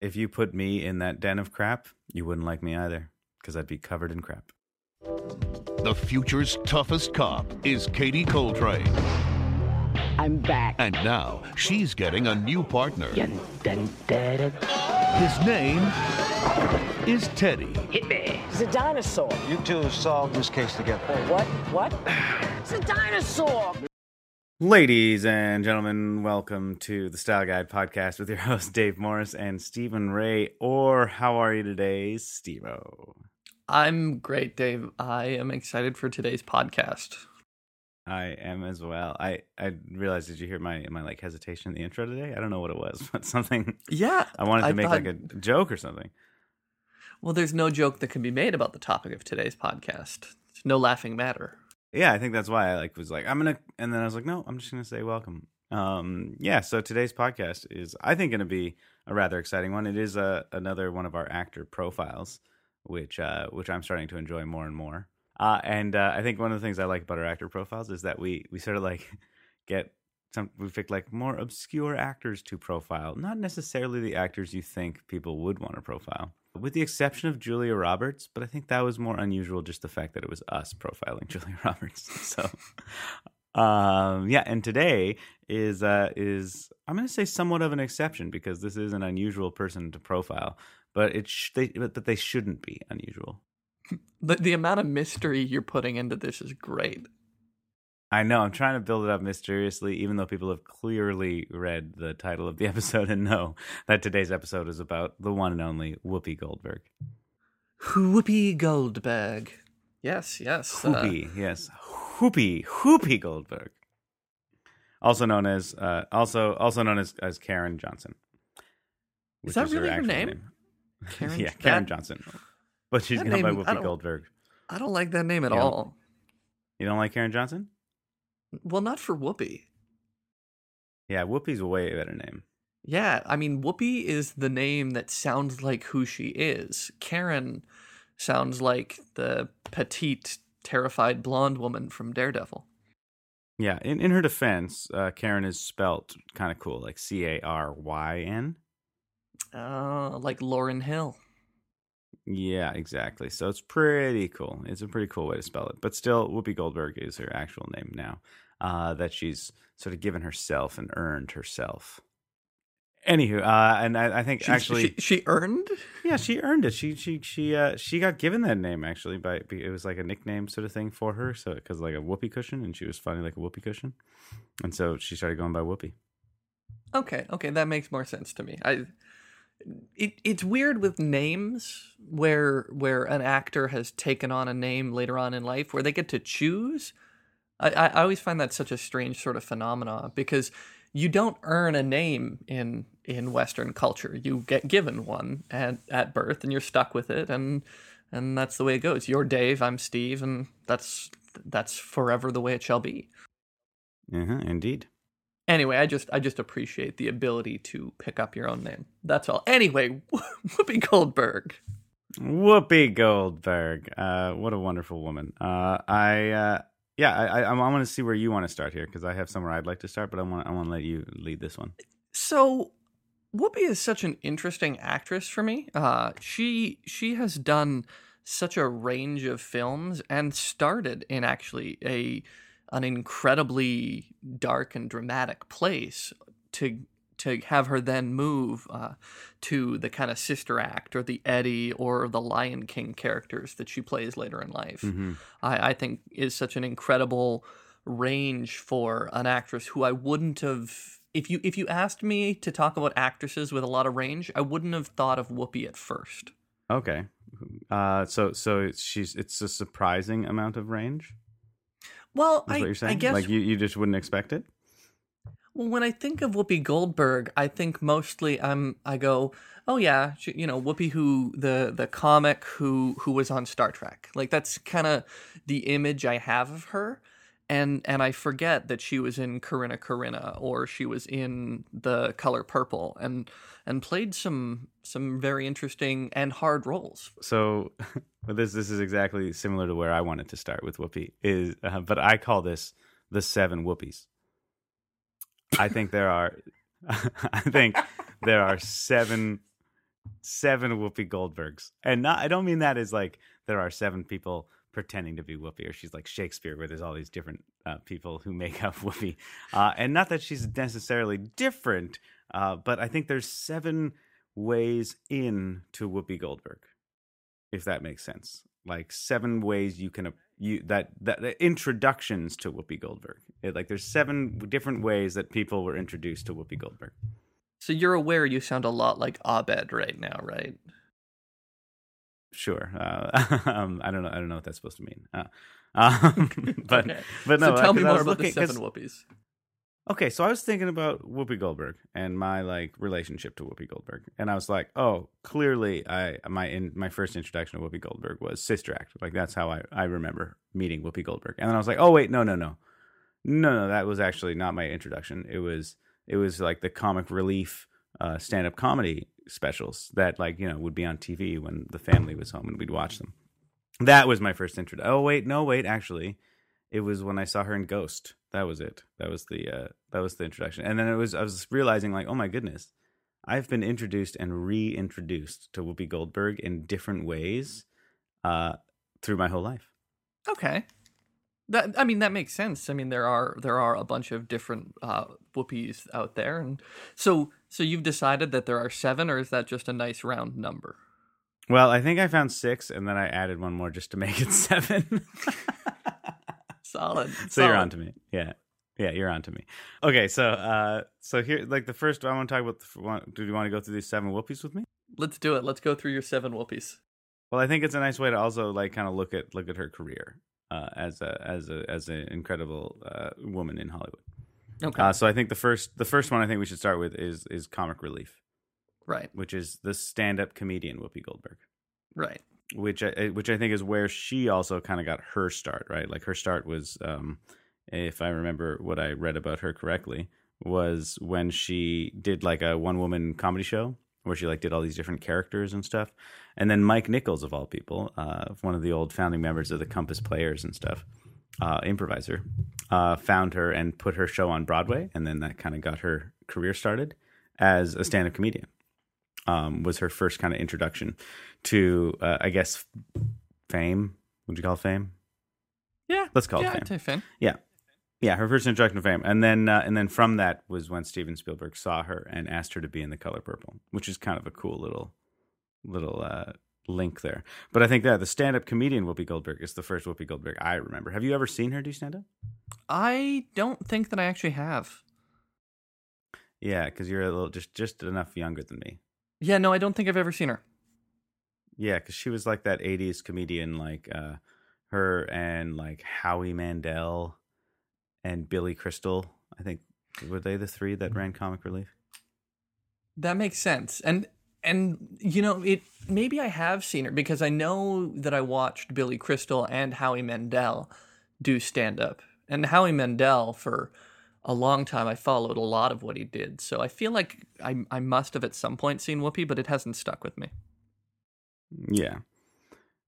If you put me in that den of crap, you wouldn't like me either, because I'd be covered in crap. The future's toughest cop is Katie Coltrane. I'm back. And now she's getting a new partner. Dun, dun, dun, dun. His name is Teddy. Hit me. It's a dinosaur. You two solved this case together. What? What? It's a dinosaur. Ladies and gentlemen, welcome to the Style Guide podcast with your host Dave Morris and Stephen Ray. Or how are you today, Stevo? I'm great, Dave. I am excited for today's podcast. I am as well. I I realized. Did you hear my my like hesitation in the intro today? I don't know what it was, but something. Yeah, I wanted to I make thought- like a joke or something. Well, there's no joke that can be made about the topic of today's podcast. It's no laughing matter. Yeah, I think that's why I like was like I'm gonna, and then I was like, no, I'm just gonna say welcome. Um, yeah. So today's podcast is, I think, gonna be a rather exciting one. It is a another one of our actor profiles, which uh, which I'm starting to enjoy more and more. Uh, and uh, I think one of the things I like about our actor profiles is that we we sort of like get some we picked like more obscure actors to profile, not necessarily the actors you think people would want to profile. With the exception of Julia Roberts, but I think that was more unusual just the fact that it was us profiling Julia Roberts. So um yeah, and today is uh is I'm going to say somewhat of an exception because this is an unusual person to profile, but it sh- they but they shouldn't be unusual. The, the amount of mystery you're putting into this is great. I know. I'm trying to build it up mysteriously, even though people have clearly read the title of the episode and know that today's episode is about the one and only Whoopi Goldberg. Whoopi Goldberg. Yes, yes. uh, Whoopi, yes, Whoopi, Whoopi Goldberg, also known as uh, also also known as as Karen Johnson. Is that really her actual name? Karen- yeah, Karen that- Johnson, but she's gone by name- Whoopi Goldberg. I don't like that name at You all. You don't like Karen Johnson? Well, not for Whoopi. Yeah, Whoopi's a way better name. Yeah, I mean, Whoopi is the name that sounds like who she is. Karen sounds like the petite, terrified blonde woman from Daredevil. Yeah, in, in her defense, uh, Karen is spelt kind of cool, like C A R Y N. Uh, like Lauryn Hill. Yeah, exactly. So it's pretty cool. It's a pretty cool way to spell it. But still, Whoopi Goldberg is her actual name now. Uh, that she's sort of given herself and earned herself. Anywho, uh, and I, I think She, actually, she, she earned. yeah, she earned it. She she she uh she got given that name actually by it was like a nickname sort of thing for her. So because like a whoopee cushion, and she was funny like a whoopee cushion, and so she started going by Whoopi. Okay, okay, that makes more sense to me. I, it it's weird with names where where an actor has taken on a name later on in life where they get to choose. I, I always find that such a strange sort of phenomena because you don't earn a name in in Western culture. You get given one at at birth, and you're stuck with it, and and that's the way it goes. You're Dave, I'm Steve, and that's that's forever the way it shall be. Uh-huh, indeed. Anyway, I just I just appreciate the ability to pick up your own name. That's all. Anyway, Whoopi Goldberg. Whoopi Goldberg. Uh, what a wonderful woman. Uh, I uh, yeah, I, I, I want to see where you want to start here because I have somewhere I'd like to start, but I want I want to let you lead this one. So, Whoopi is such an interesting actress for me. Uh, she she has done such a range of films and started in actually a an incredibly dark and dramatic place to to have her then move uh, to the kind of sister act or the Eddie or the Lion King characters that she plays later in life. Mhm. I, I think is such an incredible range for an actress who I wouldn't have if you if you asked me to talk about actresses with a lot of range, I wouldn't have thought of Whoopi at first. Okay. Uh, so so she's it's a surprising amount of range. Well, I, what you're saying? I guess like you, you just wouldn't expect it. well, when I think of Whoopi Goldberg, I think mostly I'm I go, oh yeah, she, you know Whoopi who the the comic who who was on Star Trek. Like that's kind of the image I have of her. And and I forget that she was in Corrina Corrina or she was in The Color Purple and and played some some very interesting and hard roles. So this this is exactly similar to where I wanted to start with Whoopi is, uh, but I call this the seven Whoopies. I think there are, I think there are seven seven Whoopi Goldbergs, and not I don't mean that as like there are seven people pretending to be Whoopi, or she's like Shakespeare, where there's all these different uh, people who make up Whoopi, uh, and not that she's necessarily different, uh, but I think there's seven ways in to Whoopi Goldberg, if that makes sense. Like seven ways you can uh, you that that, introductions to Whoopi Goldberg. It, like there's seven different ways that people were introduced to Whoopi Goldberg. So you're aware you sound a lot like Abed right now, right? Sure. Uh, um, I don't know. I don't know what that's supposed to mean. Uh, um, but Okay. but no. so tell uh, me more about the seven whoopies. Okay, so I was thinking about Whoopi Goldberg and my like relationship to Whoopi Goldberg, and I was like, oh, clearly, I my in my first introduction to Whoopi Goldberg was Sister Act. Like that's how I I remember meeting Whoopi Goldberg, and then I was like, oh wait, no, no, no, no, no, that was actually not my introduction. It was it was like the comic relief uh, stand up comedy specials that like you know would be on TV when the family was home and we'd watch them. That was my first intro. Oh wait, no, wait, actually, it was when I saw her in Ghost. That was it. That was the uh, that was the introduction. And then it was I was realizing like, oh my goodness, I've been introduced and reintroduced to Whoopi Goldberg in different ways uh, through my whole life. Okay. That I mean that makes sense. I mean there are there are a bunch of different uh, whoopies out there, and so so you've decided that there are seven, or is that just a nice round number? Well, I think I found six, and then I added one more just to make it seven. Solid. so you're on to me. Yeah. Yeah, you're on to me. Okay, so uh so here like the first I want to talk about the, want- do you want to go through these seven whoopies with me? Let's do it. Let's go through your seven whoopies. Well, I think it's a nice way to also like kind of look at look at her career uh, as a as a as an incredible uh, woman in Hollywood. Okay. Uh, so I think the first the first one I think we should start with is is comic relief, right. which is the stand up comedian Whoopi Goldberg, Right. which I, which I think is where she also kind of got her start. Right, like her start was, um, if I remember what I read about her correctly, was when she did like a one woman comedy show where she like did all these different characters and stuff. And then Mike Nichols, of all people, uh, one of the old founding members of the Compass Players and stuff, uh, improviser, uh, found her and put her show on Broadway, and then that kind of got her career started as a stand-up comedian. Um, was her first kind of introduction to, uh, I guess, fame. Would you call it fame? Yeah. Let's call it yeah, fame. Fame. Yeah, yeah, her first introduction to fame, and then uh, and then from that was when Steven Spielberg saw her and asked her to be in The Color Purple, which is kind of a cool little little uh, link there. But I think that the stand-up comedian Whoopi Goldberg is the first Whoopi Goldberg I remember. Have you ever seen her do stand-up? I don't think that I actually have. Yeah, because you're a little just just enough younger than me. Yeah, no, I don't think I've ever seen her. Yeah, because she was like that '80s comedian, like uh, her and like Howie Mandel and Billy Crystal. I think were they the three that ran Comic Relief? That makes sense. And and you know, it maybe I have seen her because I know that I watched Billy Crystal and Howie Mandel do stand up. And Howie Mandel for a long time I followed a lot of what he did. So I feel like I I must have at some point seen Whoopi, but it hasn't stuck with me. Yeah,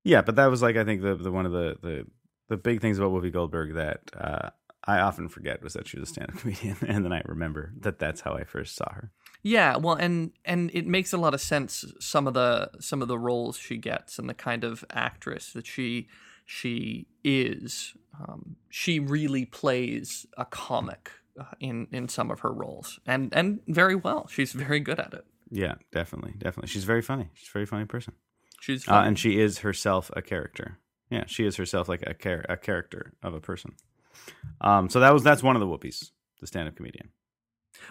yeah, but that was like I think the the one of the the the big things about Whoopi Goldberg that uh, I often forget was that she was a stand-up comedian, and then I remember that that's how I first saw her. Yeah, well, and and it makes a lot of sense some of the some of the roles she gets and the kind of actress that she she is. Um, she really plays a comic uh, in in some of her roles, and and very well. She's very good at it. Yeah, definitely, definitely. She's very funny. She's a very funny person, She's uh, and she is herself a character. Yeah, she is herself like a char- a character of a person. Um, so that was that's one of the whoopies, the stand-up comedian.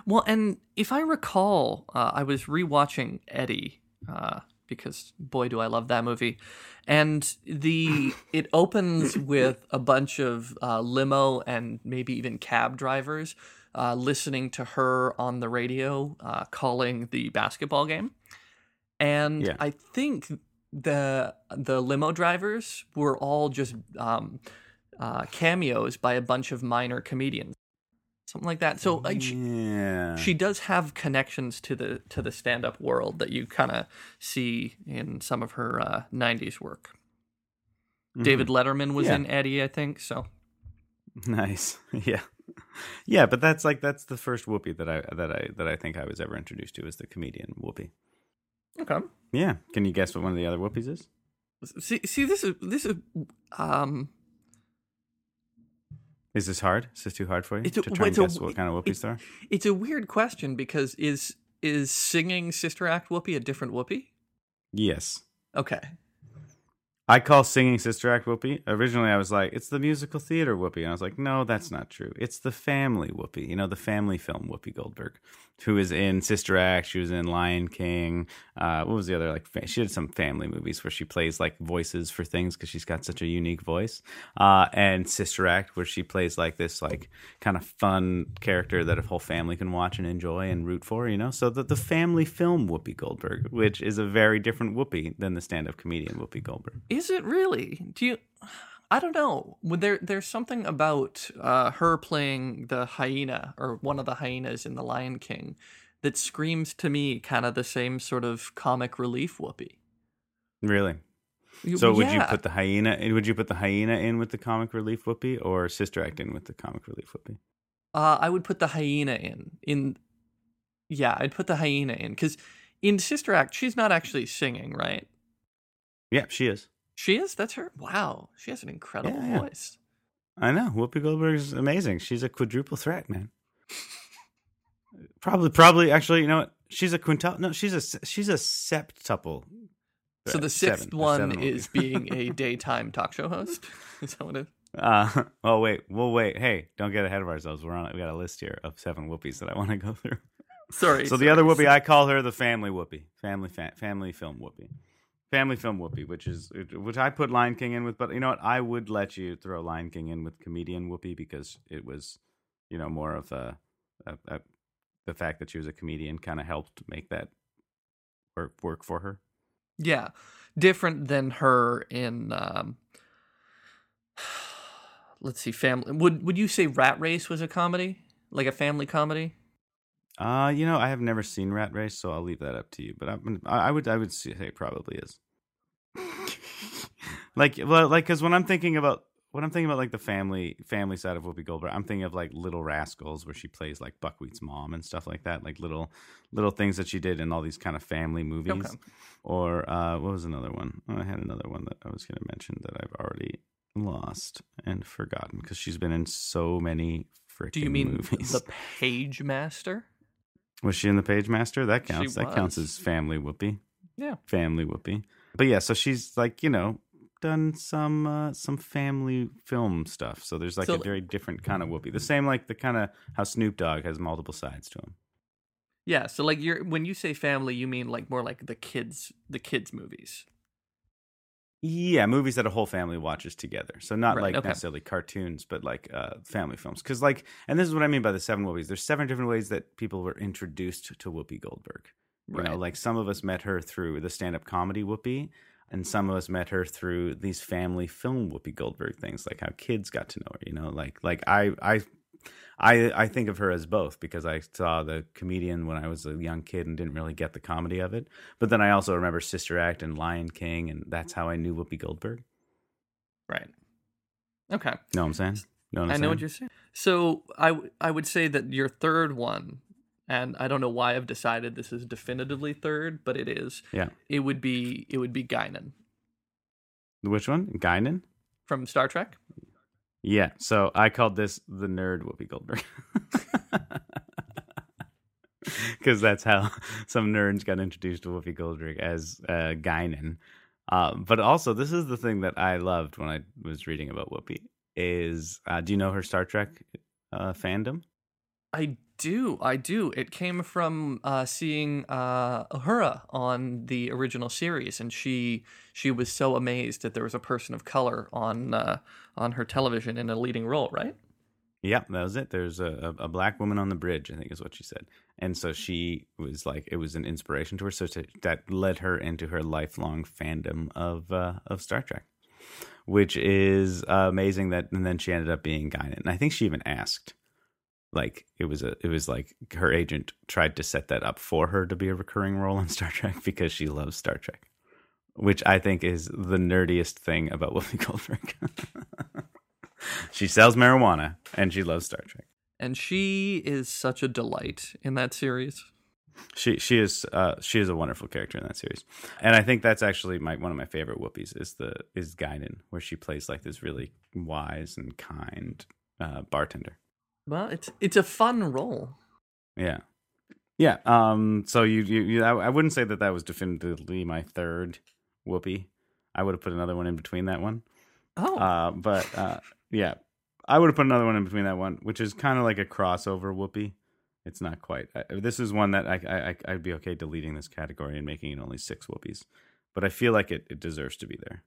Well, and if I recall, uh, I was rewatching Eddie uh, because boy, do I love that movie. And the it opens with a bunch of uh, limo and maybe even cab drivers uh, listening to her on the radio uh, calling the basketball game. And Yeah. I think the the limo drivers were all just um, uh, cameos by a bunch of minor comedians, something like that. So like, she, Yeah, she does have connections to the to the stand up world that you kind of see in some of her uh, '90s work. David Letterman was Mm-hmm. Yeah. in Eddie, I think. So Nice. Yeah. Yeah, but that's like that's the first Whoopi that I that I that I think I was ever introduced to is the comedian Whoopi. Okay. Yeah. Can you guess what one of the other Whoopies is? See, see, this is this is um. Is this hard? Is this too hard for you It's a- to try and it's a- guess what kind of Whoopies there? It's a weird question because is is singing Sister Act Whoopi a different Whoopi? Yes. Okay. I call singing Sister Act Whoopi. Originally, I was like, it's the musical theater Whoopi. And I was like, no, that's not true. It's the family Whoopi. You know, the family film Whoopi Goldberg, who is in Sister Act. She was in Lion King. Uh, what was the other? Like, fa- she did some family movies where she plays like voices for things because she's got such a unique voice. Uh, and Sister Act, where she plays like this, like, kind of fun character that a whole family can watch and enjoy and root for, you know? So the, the family film Whoopi Goldberg, which is a very different Whoopi than the stand up comedian Whoopi Goldberg. Is it really? Do you? I don't know. There, there's something about uh, her playing the hyena or one of the hyenas in The Lion King that screams to me kind of the same sort of comic relief Whoopi. Really? So would you put the hyena? Would you put the hyena in with the comic relief Whoopi, or Sister Act in with the comic relief Whoopi? Uh, I would put the hyena in. In yeah, I'd put the hyena in because in Sister Act she's not actually singing, right? Yeah, she is. She is. That's her. Wow, she has an incredible Yeah, yeah. voice. I know. Whoopi Goldberg's amazing. She's a quadruple threat, man. probably, probably. Actually, you know what? She's a quintuple. No, she's a she's a septuple. So the sixth Seven. one is being a daytime talk show host. Is that what it is? Uh, oh wait, well wait. Hey, don't get ahead of ourselves. We're on. We got a list here of seven whoopies that I want to go through. Sorry. So the other Whoopi, I call her the family Whoopi, family fa- family film Whoopi, family film Whoopi, which is which I put Lion King in with. But you know what? I would let you throw Lion King in with comedian Whoopi because it was, you know, more of a, a, a the fact that she was a comedian kind of helped make that work work for her. Yeah, different than her in. Um, let's see, family. Would Would you say Rat Race was a comedy, like a family comedy? Uh, you know, I have never seen Rat Race, so I'll leave that up to you. But I'm, I would I would say it probably is. like well, like because when I'm thinking about when I'm thinking about like the family family side of Whoopi Goldberg, I'm thinking of like Little Rascals, where she plays like Buckwheat's mom and stuff like that, like little little things that she did in all these kind of family movies. Okay. Or uh, what was another one? Oh, I had another one that I was going to mention that I've already lost and forgotten because she's been in so many freaking Do you mean movies. the Pagemaster? Was she in the Pagemaster? That She counts. That counts as family Whoopi. Yeah. Family Whoopi. But yeah, so she's like, you know, done some uh, some family film stuff. So there's like So- a very different kind of Whoopi. The same like the kind of how Snoop Dogg has multiple sides to him. Yeah. So like you're when you say family, you mean like more like the kids, the kids movies. Yeah, movies that a whole family watches together. So not Right, like okay. necessarily cartoons, but like uh, family films. Because like, and this is what I mean by the seven whoopies. There's seven different ways that people were introduced to Whoopi Goldberg. You know, like some of us met her through the stand-up comedy Whoopi, and some of us met her through these family film Whoopi Goldberg things, like how kids got to know her. You know, like like I I. I, I think of her as both because I saw the comedian when I was a young kid and didn't really get the comedy of it. But then I also remember Sister Act and Lion King, and that's how I knew Whoopi Goldberg. Right. Okay. Know what I'm saying? Know what I'm I know saying? what you're saying. So I I would say that your third one, and I don't know why I've decided this is definitively third, but it is. Yeah. It would be it would be Guinan Which one? Guinan? from Star Trek. Yeah. So I called this the nerd Whoopi Goldberg. Because that's how some nerds got introduced to Whoopi Goldberg as uh, Guinan. Uh, but also, this is the thing that I loved when I was reading about Whoopi. Is uh, do you know her Star Trek uh, fandom? I do, I do. It came from uh, seeing uh, Uhura on the original series, and she she was so amazed that there was a person of color on uh, on her television in a leading role. Right? Yeah, that was it. There's a, a, a black woman on the bridge, I think is what she said. And so she was like, it was an inspiration to her. So to, that led her into her lifelong fandom of uh, of Star Trek, which is uh, amazing. That and then she ended up being Guinan. And I think she even asked, like, it was a, it was like her agent tried to set that up for her to be a recurring role on Star Trek because she loves Star Trek, which I think is the nerdiest thing about Whoopi Goldberg. she sells marijuana and she loves Star Trek. And she is such a delight in that series. She she is uh, she is a wonderful character in that series, and I think that's actually my one of my favorite whoopies is the is Guinan, where she plays like this really wise and kind uh, bartender. Well, it's it's a fun role. Yeah, yeah. Um. So you you, you I, I wouldn't say that that was definitively my third Whoopi. I would have put another one in between that one. Oh, Uh, but uh, yeah, I would have put another one in between that one, which is kind of like a crossover Whoopi. It's not quite. I, this is one that I, I I- I'd be okay deleting this category and making it only six whoopies, but I feel like it, it deserves to be there.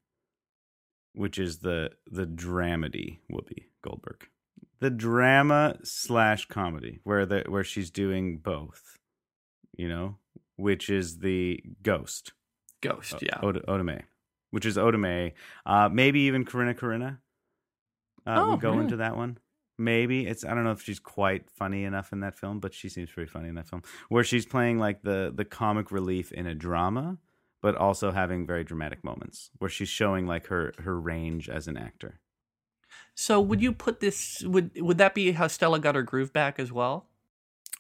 Which is the the dramedy Whoopi Goldberg, the drama slash comedy where the where she's doing both, you know, which is the Ghost. Ghost. Yeah. Oda, Oda which is Oda Mae. Uh, maybe even Corrina Corrina uh, Oh, would go into that one. Maybe it's I don't know if she's quite funny enough in that film, but she seems pretty funny in that film, where she's playing like the the comic relief in a drama, but also having very dramatic moments where she's showing like her her range as an actor. So would you put this? Would would that be how Stella got her groove back as well?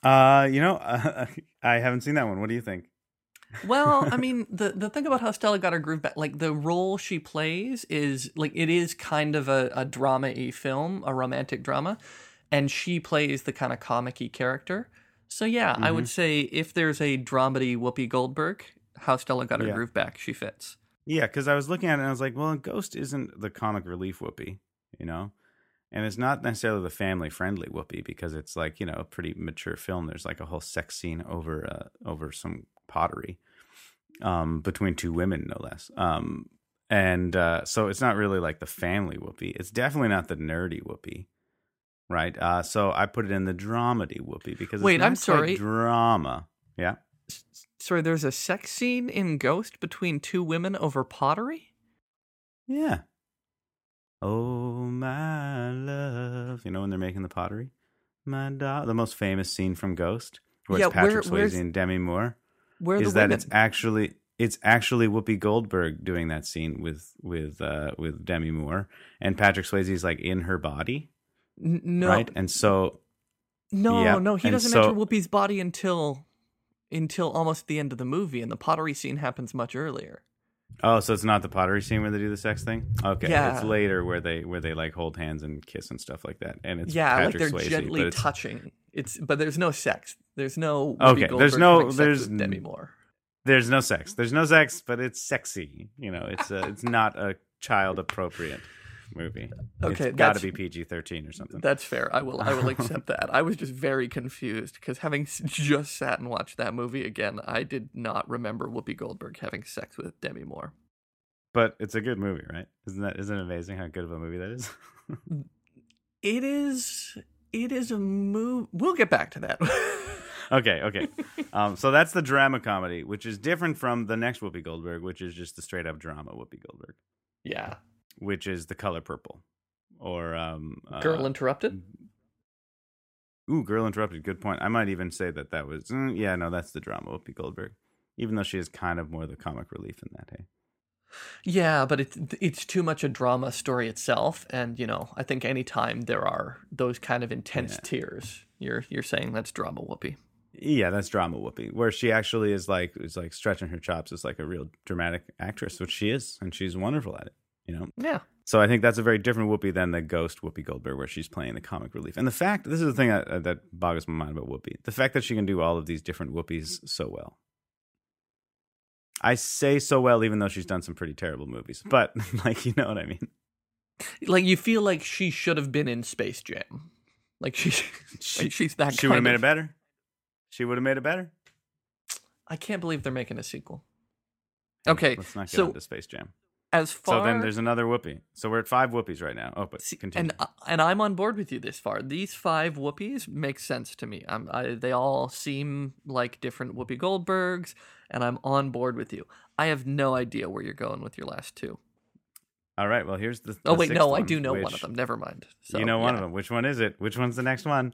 Uh, you know, I haven't seen that one. What do you think? Well, I mean, the the thing about how Stella got her groove back, like the role she plays is like it is kind of a, a drama y film, a romantic drama, and she plays the kind of comic character. So yeah, I would say if there's a dramedy Whoopi Goldberg, how Stella got her Yeah. groove back, she fits. Yeah, because I was looking at it and I was like, well, Ghost isn't the comic relief Whoopi, you know? And it's not necessarily the family friendly Whoopi because it's like, you know, a pretty mature film. There's like a whole sex scene over uh, over some pottery um, between two women, no less. Um, and uh, so it's not really like the family Whoopi. It's definitely not the nerdy Whoopi. Right. Uh, so I put it in the dramedy Whoopi because it's Wait, not I'm sorry. Drama. Yeah. Sorry, there's a sex scene in Ghost between two women over pottery. Yeah. Oh my love, you know when they're making the pottery, my dog. The most famous scene from Ghost, where Yeah, it's Patrick where- Swayze and Demi Moore, Where is the that women? it's actually it's actually Whoopi Goldberg doing that scene with with uh, with Demi Moore, and Patrick Swayze's like in her body, no, right? And so No, Yeah, no, he and doesn't so- enter Whoopi's body until until almost the end of the movie, and the pottery scene happens much earlier. Oh, so it's not the pottery scene where they do the sex thing. Okay, Yeah. it's later where they where they like hold hands and kiss and stuff like that, and it's yeah, Patrick like they're Swayze, gently it's- touching. It's but there's no sex. There's no Okay, there's no- there's Demi Moore. There's no sex. There's no sex, but it's sexy. You know, it's a, it's not a child appropriate movie. Okay, it's got to be PG thirteen or something. That's fair. I will. I will accept that. I was just very confused because having just sat and watched that movie again, I did not remember Whoopi Goldberg having sex with Demi Moore. but it's a good movie, right? Isn't that isn't it amazing how good of a movie that is? It is. It is a move. We'll get back to that. okay, okay. Um, so that's the drama comedy, which is different from the next Whoopi Goldberg, which is just the straight up drama Whoopi Goldberg, yeah. Which is the color purple, or um, uh, Girl interrupted. Ooh, Girl Interrupted. Good point. I might even say that that was. mm, yeah, no, that's the drama Whoopi Goldberg. Even though she is kind of more the comic relief in that. Hey. Yeah, but it's it's too much a drama story itself, and you know, I think anytime there are those kind of intense Yeah. tears, you're you're saying that's drama Whoopi. Yeah, that's drama Whoopi, where she actually is like is like stretching her chops as like a real dramatic actress, which she is, and she's wonderful at it. You know, Yeah. so I think that's a very different Whoopi than the ghost Whoopi Goldberg, where she's playing the comic relief. And the fact this is the thing that, that boggles my mind about Whoopi: the fact that she can do all of these different Whoopies so well. I say so well, even though she's done some pretty terrible movies, but like you know what I mean. Like you feel like she should have been in Space Jam. Like she, She, like she's that. she would have made it better. She would have made it better. I can't believe they're making a sequel. Okay, let's not get so into Space Jam. As far So then there's another Whoopi. So we're at five whoopies right now. Oh, but continue. and and I'm on board with you this far. These five Whoopies make sense to me. I'm, I, they all seem like different Whoopi Goldbergs, and I'm on board with you. I have no idea where you're going with your last two. All right. Well, here's the. Oh wait, no, I do know one of them. Never mind. So, you know one yeah. of them. Which one is it? Which one's the next one?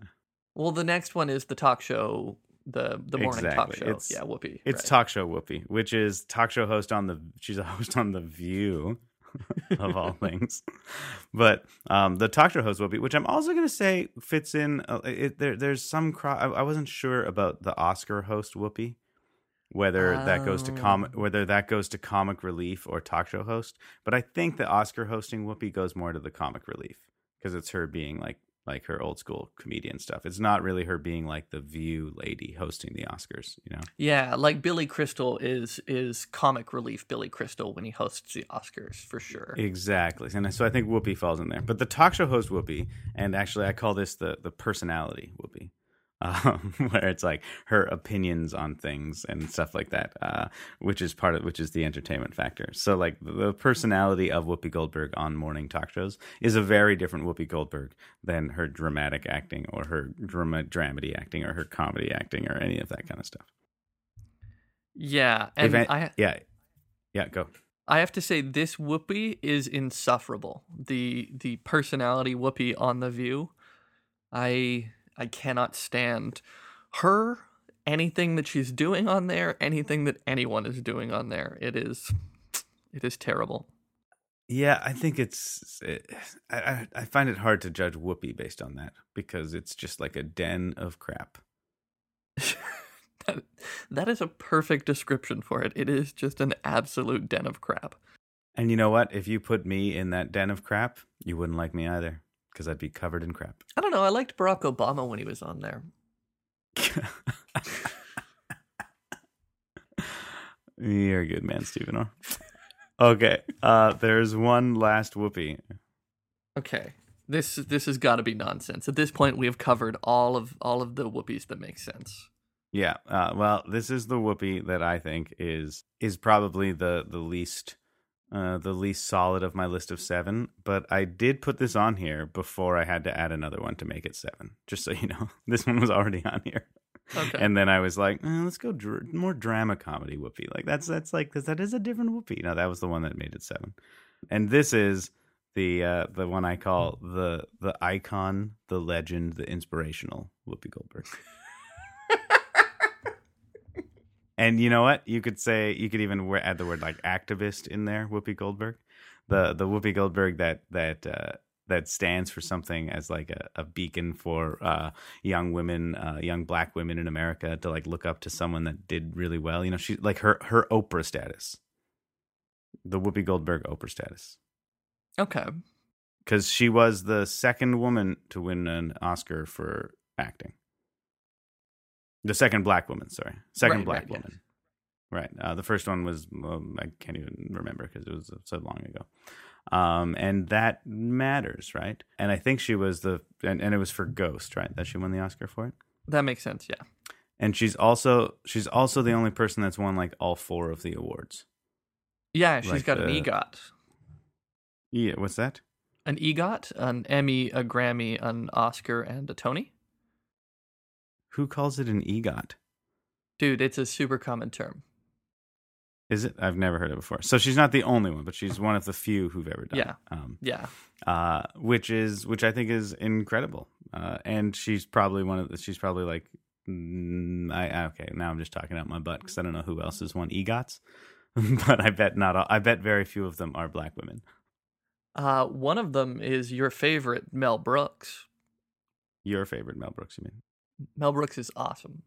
Well, the next one is the talk show, the the morning talk Exactly. show. It's- yeah, Whoopi. It's right. talk show Whoopi, which is talk show host on the. She's a host on the View. of all things. But um, the talk show host Whoopi, which I'm also going to say fits in. Uh, it, there, there's some. Cro- I, I wasn't sure about the Oscar host Whoopi, whether that goes to com- Oh. whether that goes to comic relief or talk show host. But I think the Oscar hosting Whoopi goes more to the comic relief because it's her being like like her old school comedian stuff. It's not really her being like the View lady hosting the Oscars. You know. Yeah, like Billy Crystal is is comic relief Billy Crystal when he hosts the Oscars for sure. Exactly, and so I think Whoopi falls in there. But the talk show host Whoopi, and actually I call this the the personality Whoopi, um, where it's like her opinions on things and stuff like that, uh, which is part of which is the entertainment factor. So like the personality of Whoopi Goldberg on morning talk shows is a very different Whoopi Goldberg than her dramatic acting or her drama dramedy acting or her comedy acting or any of that kind of stuff. Yeah, and If I yeah, yeah, go. I have to say this Whoopi is insufferable. The the personality Whoopi on the View, I I cannot stand her. Anything that she's doing on there, anything that anyone is doing on there, it is it is terrible. Yeah, I think it's. It, I I I find it hard to judge Whoopi based on that because it's just like a den of crap. that, that is a perfect description for it. It is just an absolute den of crap. And you know what? If you put me in that den of crap, you wouldn't like me either because I'd be covered in crap. I don't know. I liked Barack Obama when he was on there. You're a good man, Stephen. Okay, uh, there's one last Whoopi. Okay. This this has got to be nonsense. At this point, we have covered all of all of the whoopies that make sense. Yeah, uh, well, this is the Whoopi that I think is is probably the the least uh, the least solid of my list of seven. But I did put this on here before I had to add another one to make it seven. Just so you know, this one was already on here. Okay. And then I was like, eh, let's go dr- more drama comedy Whoopi. Like that's that's like 'cause that is a different Whoopi. No, that was the one that made it seven. And this is the uh, the one I call the the icon, the legend, the inspirational Whoopi Goldberg. and you know what? You could say you could even add the word like activist in there, Whoopi Goldberg. The the Whoopi Goldberg that that uh, that stands for something as like a, a beacon for uh, young women, uh, young black women in America to like look up to someone that did really well. You know, she like her her Oprah status, the Whoopi Goldberg Oprah status, okay. because she was the second woman to win an Oscar for acting. The second black woman, sorry, second Right, black right, woman. Right. Uh, the first one was um, I can't even remember because it was so long ago. Um, and that matters, right? And I think she was the and, and it was for Ghost, right? That she won the Oscar for it. That makes sense. Yeah. And she's also she's also the only person that's won like all four of the awards. Yeah, she's Like got an EGOT. Yeah, what's that? An EGOT, an Emmy, a Grammy, an Oscar, and a Tony. Who calls it an EGOT? Dude, it's a super common term. Is it? I've never heard it before. So she's not the only one, but she's one of the few who've ever done Yeah. it. Um, Yeah. uh, which is which I think is incredible. Uh, and she's probably one of the, she's probably like mm, I okay now I'm just talking out my butt because I don't know who else has won EGOTs, but I bet not all, I bet very few of them are black women. Uh, one of them is your favorite, Mel Brooks. Your favorite Mel Brooks, you mean? Mel Brooks is awesome,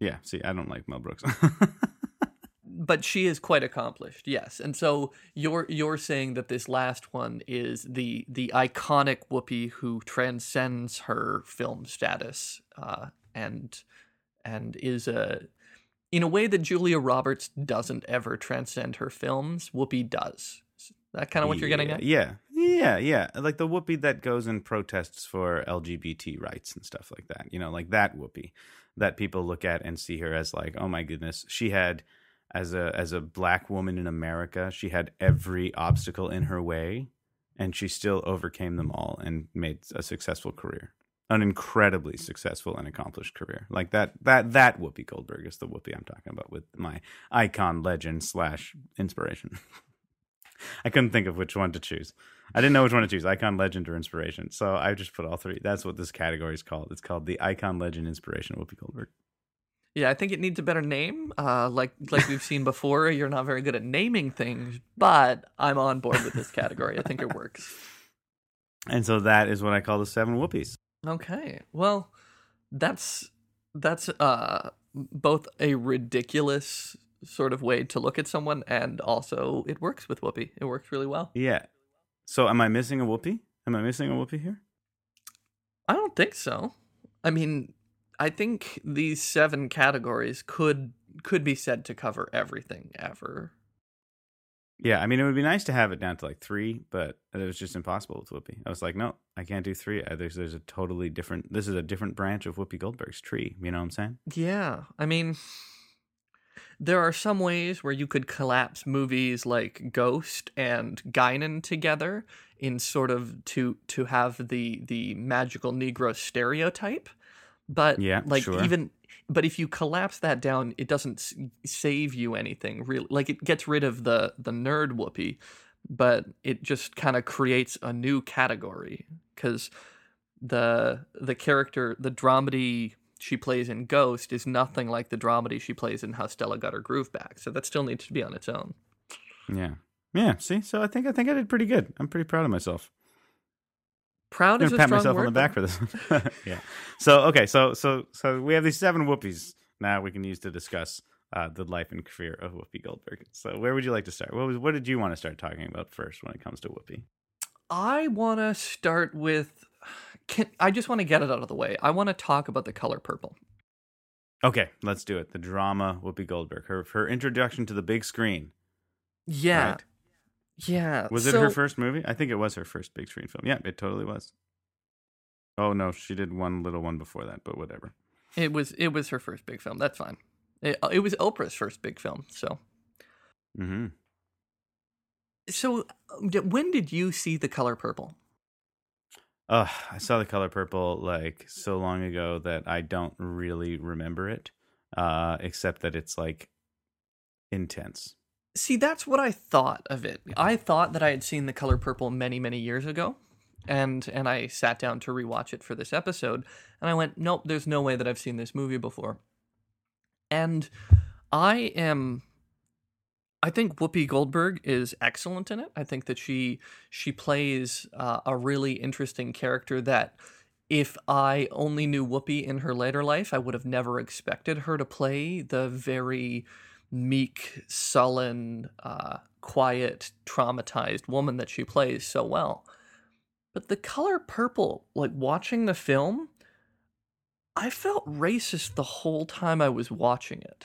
Yeah. See, I don't like Mel Brooks. but she is quite accomplished. Yes, and so you're you're saying that this last one is the the iconic Whoopi who transcends her film status, uh, and and is a in a way that Julia Roberts doesn't ever transcend her films. Whoopi does. Is that kind of what you're getting at? Yeah, yeah, yeah. Like the Whoopi that goes and protests for LGBT rights and stuff like that. You know, like that Whoopi that people look at and see her as like, oh my goodness, she had as a as a black woman in America, she had every obstacle in her way, and she still overcame them all and made a successful career. An incredibly successful and accomplished career. Like that that that Whoopi Goldberg is the Whoopi I'm talking about with my icon legend slash inspiration. I couldn't think of which one to choose. I didn't know which one to choose, icon, legend, or inspiration. So I just put all three. That's what this category is called. It's called the icon, legend, inspiration. Whoopi Goldberg. Yeah, I think it needs a better name. Uh, like like we've seen before, you're not very good at naming things, but I'm on board with this category. I think it works. And so that is what I call the seven whoopies. Okay. Well, that's that's uh both a ridiculous sort of way to look at someone and also it works with Whoopi. It works really well. Yeah. So am I missing a Whoopi? Am I missing a Whoopi here? I don't think so. I mean, I think these seven categories could could be said to cover everything ever. Yeah, I mean, it would be nice to have it down to like three, but it was just impossible with Whoopi. I was like, no, I can't do three. There's there's a totally different. This is a different branch of Whoopi Goldberg's tree. You know what I'm saying? Yeah, I mean, there are some ways where you could collapse movies like Ghost and Guinan together in sort of to to have the the magical Negro stereotype. But Yeah, like sure. even but if you collapse that down, it doesn't s- save you anything really. Like it gets rid of the the nerd Whoopi, but it just kind of creates a new category because the the character the dramedy she plays in Ghost is nothing like the dramedy she plays in How Stella Got Her Groove Back. So that still needs to be on its own. Yeah, yeah. See, so I think I think I did pretty good. I'm pretty proud of myself. Proud I'm is a pat strong myself word. on the back for this. yeah. So okay, so so so we have these seven whoopies now we can use to discuss uh, the life and career of Whoopi Goldberg. So where would you like to start? What was what did you want to start talking about first when it comes to Whoopi? I want to start with. Can, I just want to get it out of the way. I want to talk about the color purple. Okay, let's do it. The drama Whoopi Goldberg. Her her introduction to the big screen. Yeah, Right. yeah. Was it her first movie? I think it was her first big screen film. Yeah, it totally was. Oh no, she did one little one before that, but whatever. It was. It was her first big film. That's fine. It, it was Oprah's first big film. So, hmm so um, when did you see the color purple? Uh, I saw the color purple like so long ago that I don't really remember it, uh, except that it's like intense. See, that's what I thought of it. I thought that I had seen The Color Purple many, many years ago, and and I sat down to rewatch it for this episode, and I went, "Nope, there's no way that I've seen this movie before." And I am I think Whoopi Goldberg is excellent in it. I think that she she plays uh, a really interesting character that if I only knew Whoopi in her later life, I would have never expected her to play the very meek, sullen, uh, quiet, traumatized woman that she plays so well. But the color purple, like watching the film, I felt racist the whole time I was watching it.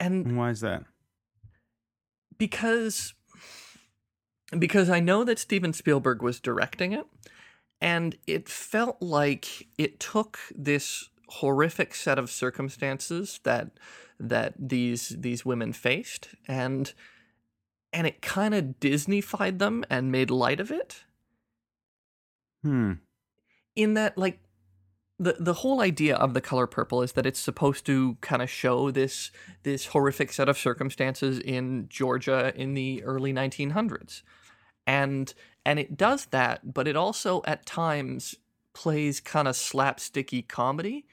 And And why is that? because because I know that Steven Spielberg was directing it and it felt like it took this horrific set of circumstances that that these these women faced and and it kind of disneyfied them and made light of it Hmm. in that like the the whole idea of the color purple is that it's supposed to kind of show this this horrific set of circumstances in Georgia in the early 1900s. And and it does that, but it also at times plays kind of slapsticky comedy.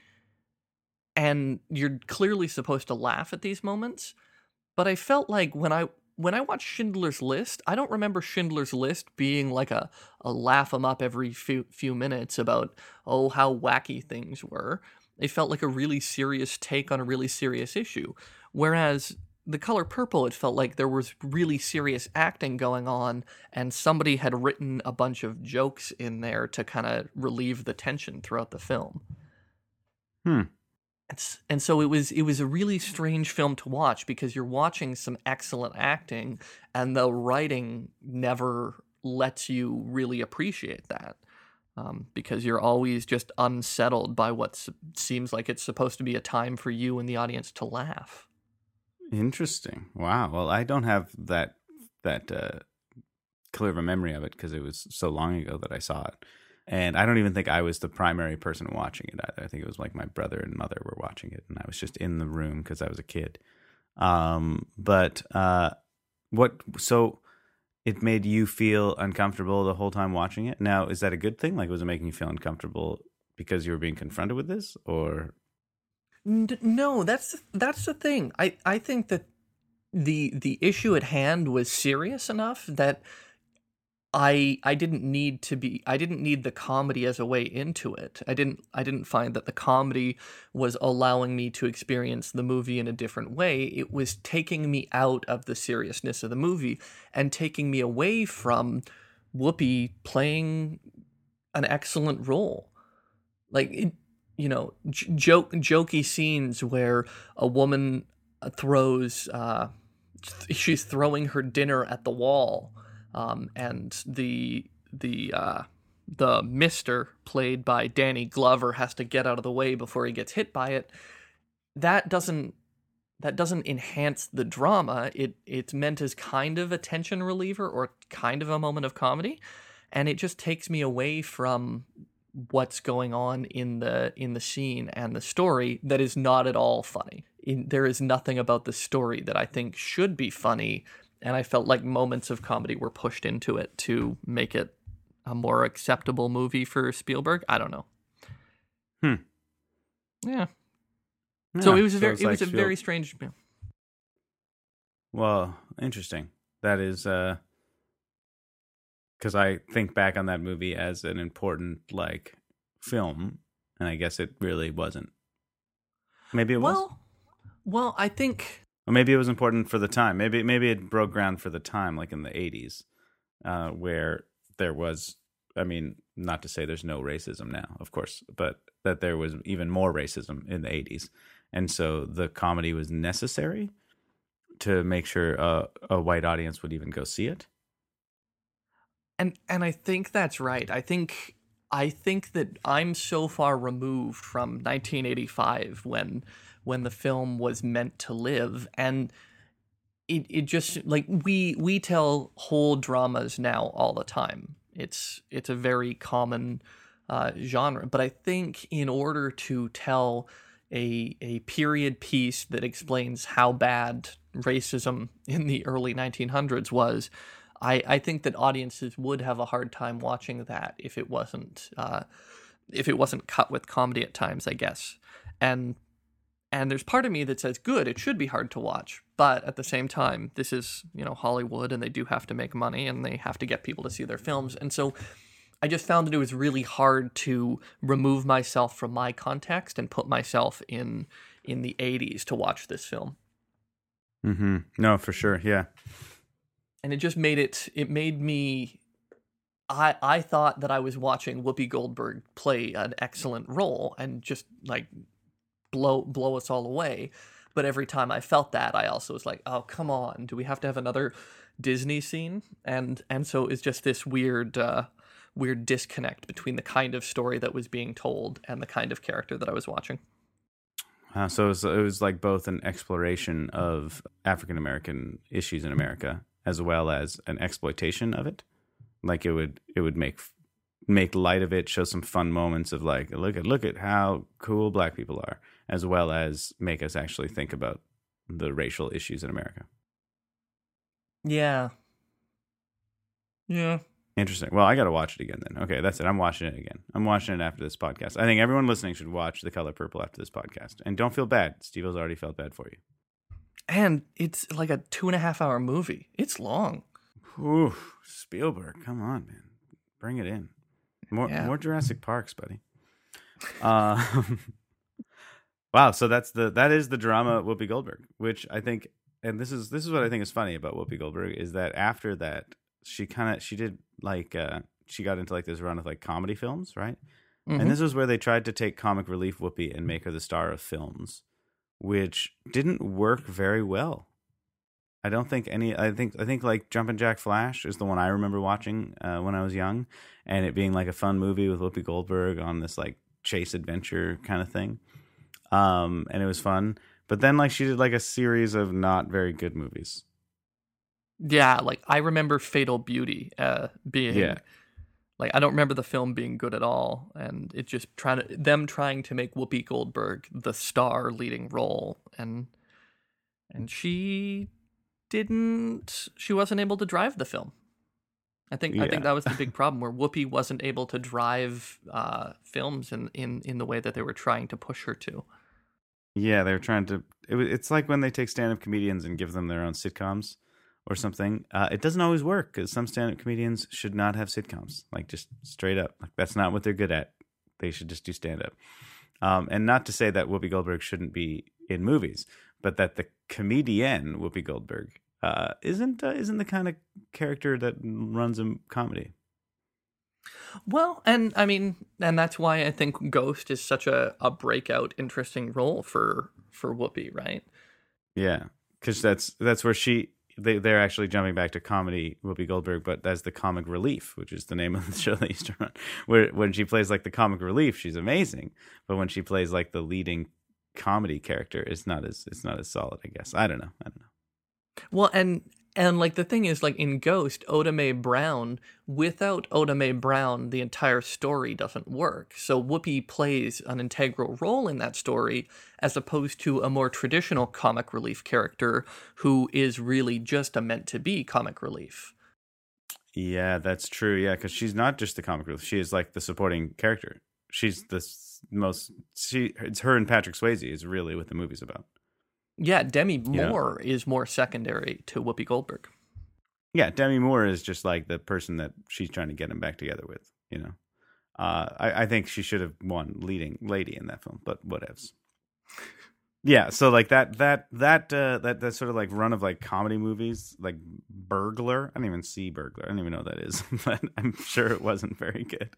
And you're clearly supposed to laugh at these moments, but I felt like when I when I watch Schindler's List, I don't remember Schindler's List being like a, a laugh 'em up every few few minutes about oh how wacky things were. It felt like a really serious take on a really serious issue. Whereas the color purple, it felt like there was really serious acting going on, and somebody had written a bunch of jokes in there to kind of relieve the tension throughout the film. Hmm. And so it was it was a really strange film to watch because you're watching some excellent acting and the writing never lets you really appreciate that um, because you're always just unsettled by what seems like it's supposed to be a time for you and the audience to laugh. Interesting. Wow. Well, I don't have that that uh, clear of a memory of it because it was so long ago that I saw it, and I don't even think I was the primary person watching it either. I think it was like my brother and mother were watching it, and I was just in the room because I was a kid. Um, but uh, what? So it made you feel uncomfortable the whole time watching it. Now, is that a good thing? Like, was it making you feel uncomfortable because you were being confronted with this, or no, that's that's the thing. I I think that the the issue at hand was serious enough that I I didn't need to be I didn't need the comedy as a way into it. I didn't I didn't find that the comedy was allowing me to experience the movie in a different way. It was taking me out of the seriousness of the movie and taking me away from Whoopi playing an excellent role. Like it, you know, j- joke jokey scenes where a woman throws uh th- she's throwing her dinner at the wall um, and the the uh, the Mister played by Danny Glover has to get out of the way before he gets hit by it. That doesn't that doesn't enhance the drama. It it's meant as kind of a tension reliever or kind of a moment of comedy, and it just takes me away from what's going on in the in the scene and the story that is not at all funny. In, there is nothing about the story that I think should be funny and I felt like moments of comedy were pushed into it to make it a more acceptable movie for Spielberg. I don't know. Hmm. Yeah. so it was a very it was a like very strange. yeah. Well, interesting. That is uh cuz I think back on that movie as an important like film and I guess it really wasn't. Maybe it was. Well, well, I think Or maybe it was important for the time. Maybe maybe it broke ground for the time like in the 80s uh where there was I mean, not to say there's no racism now, of course, but that there was even more racism in the 80s. And so the comedy was necessary to make sure a, a white audience would even go see it. and and I think that's right. I think I think that I'm so far removed from 1985 when when the film was meant to live and it it just like we we tell whole dramas now all the time. It's it's a very common uh, genre, but I think in order to tell a a period piece that explains how bad racism in the early 1900s was, I, I think that audiences would have a hard time watching that if it wasn't uh, if it wasn't cut with comedy at times, I guess. And and there's part of me that says, good, it should be hard to watch, but at the same time, this is you know Hollywood, and they do have to make money, and they have to get people to see their films, and so. I just found that it was really hard to remove myself from my context and put myself in in the 80s to watch this film. Mm-hmm. No, for sure. Yeah. and it just made it it made me I I thought that I was watching Whoopi Goldberg play an excellent role and just like blow blow us all away. But every time I felt that, I also was like, "Oh, come on! Do we have to have another Disney scene?" And and so it's just this weird uh, weird disconnect between the kind of story that was being told and the kind of character that I was watching. Uh, so it was, it was like both an exploration of African American issues in America as well as an exploitation of it. Like it would it would make make light of it, show some fun moments of like look at look at how cool black people are, as well as make us actually think about the racial issues in America. Yeah. Yeah. Interesting. Well, I got to watch it again then. Okay, that's it. I'm watching it again. I'm watching it after this podcast. I think everyone listening should watch The Color Purple after this podcast. And don't feel bad. Steve has already felt bad for you. And it's like a two and a half hour movie. It's long. Ooh, Spielberg, come on, man, bring it in. More, Yeah. more Jurassic Parks, buddy. Uh, wow. So that's the that is the drama Whoopi Goldberg, which I think, and this is this is what I think is funny about Whoopi Goldberg is that after that she kind of she did like uh she got into like this run of like comedy films, right? Mhm. And this was where they tried to take comic relief Whoopi and make her the star of films, which didn't work very well. I don't think any. I think I think like Jumpin' Jack Flash is the one I remember watching uh, when I was young, and it being like a fun movie with Whoopi Goldberg on this like chase adventure kind of thing, um, and it was fun. But then like she did like a series of not very good movies. Yeah, like I remember Fatal Beauty uh, being Yeah. like I don't remember the film being good at all, and it just trying to them trying to make Whoopi Goldberg the star leading role, and and she didn't. She wasn't able to drive the film. I think I think that was the big problem where Whoopi wasn't able to drive uh, films in, in in the way that they were trying to push her to. Yeah, they were trying to. It, it's like when they take stand-up comedians and give them their own sitcoms or something. Uh, it doesn't always work because some stand-up comedians should not have sitcoms. Like just straight up, like that's not what they're good at. They should just do stand-up. Um, and not to say that Whoopi Goldberg shouldn't be in movies, but that the comedian Whoopi Goldberg uh, isn't uh, isn't the kind of character that runs a comedy. Well, and I mean, and that's why I think Ghost is such a, a breakout, interesting role for for Whoopi, right? Yeah, because that's that's where she they they're actually jumping back to comedy Whoopi Goldberg, but that's the comic relief, which is the name of the show they used to run. Where when she plays like the comic relief, she's amazing, but when she plays like the leading comedy character, it's not as it's not as solid. I guess I don't know. I don't know. Well, and and like the thing is, like in Ghost, Oda Mae Brown, without Oda Mae Brown, the entire story doesn't work. So Whoopi plays an integral role in that story, as opposed to a more traditional comic relief character who is really just a meant to be comic relief. Yeah, that's true. Yeah, because she's not just the comic relief; she is like the supporting character. She's the most. She it's her and Patrick Swayze is really what the movie's about. Yeah, Demi. Moore is more secondary to Whoopi Goldberg. Yeah, Demi Moore is just like the person that she's trying to get him back together with. You know, uh, I, I think she should have won leading lady in that film, but whatevs. Yeah, so like that that that uh, that that sort of like run of like comedy movies, like Burglar. I didn't even see Burglar. I don't even know what that is, but I'm sure it wasn't very good.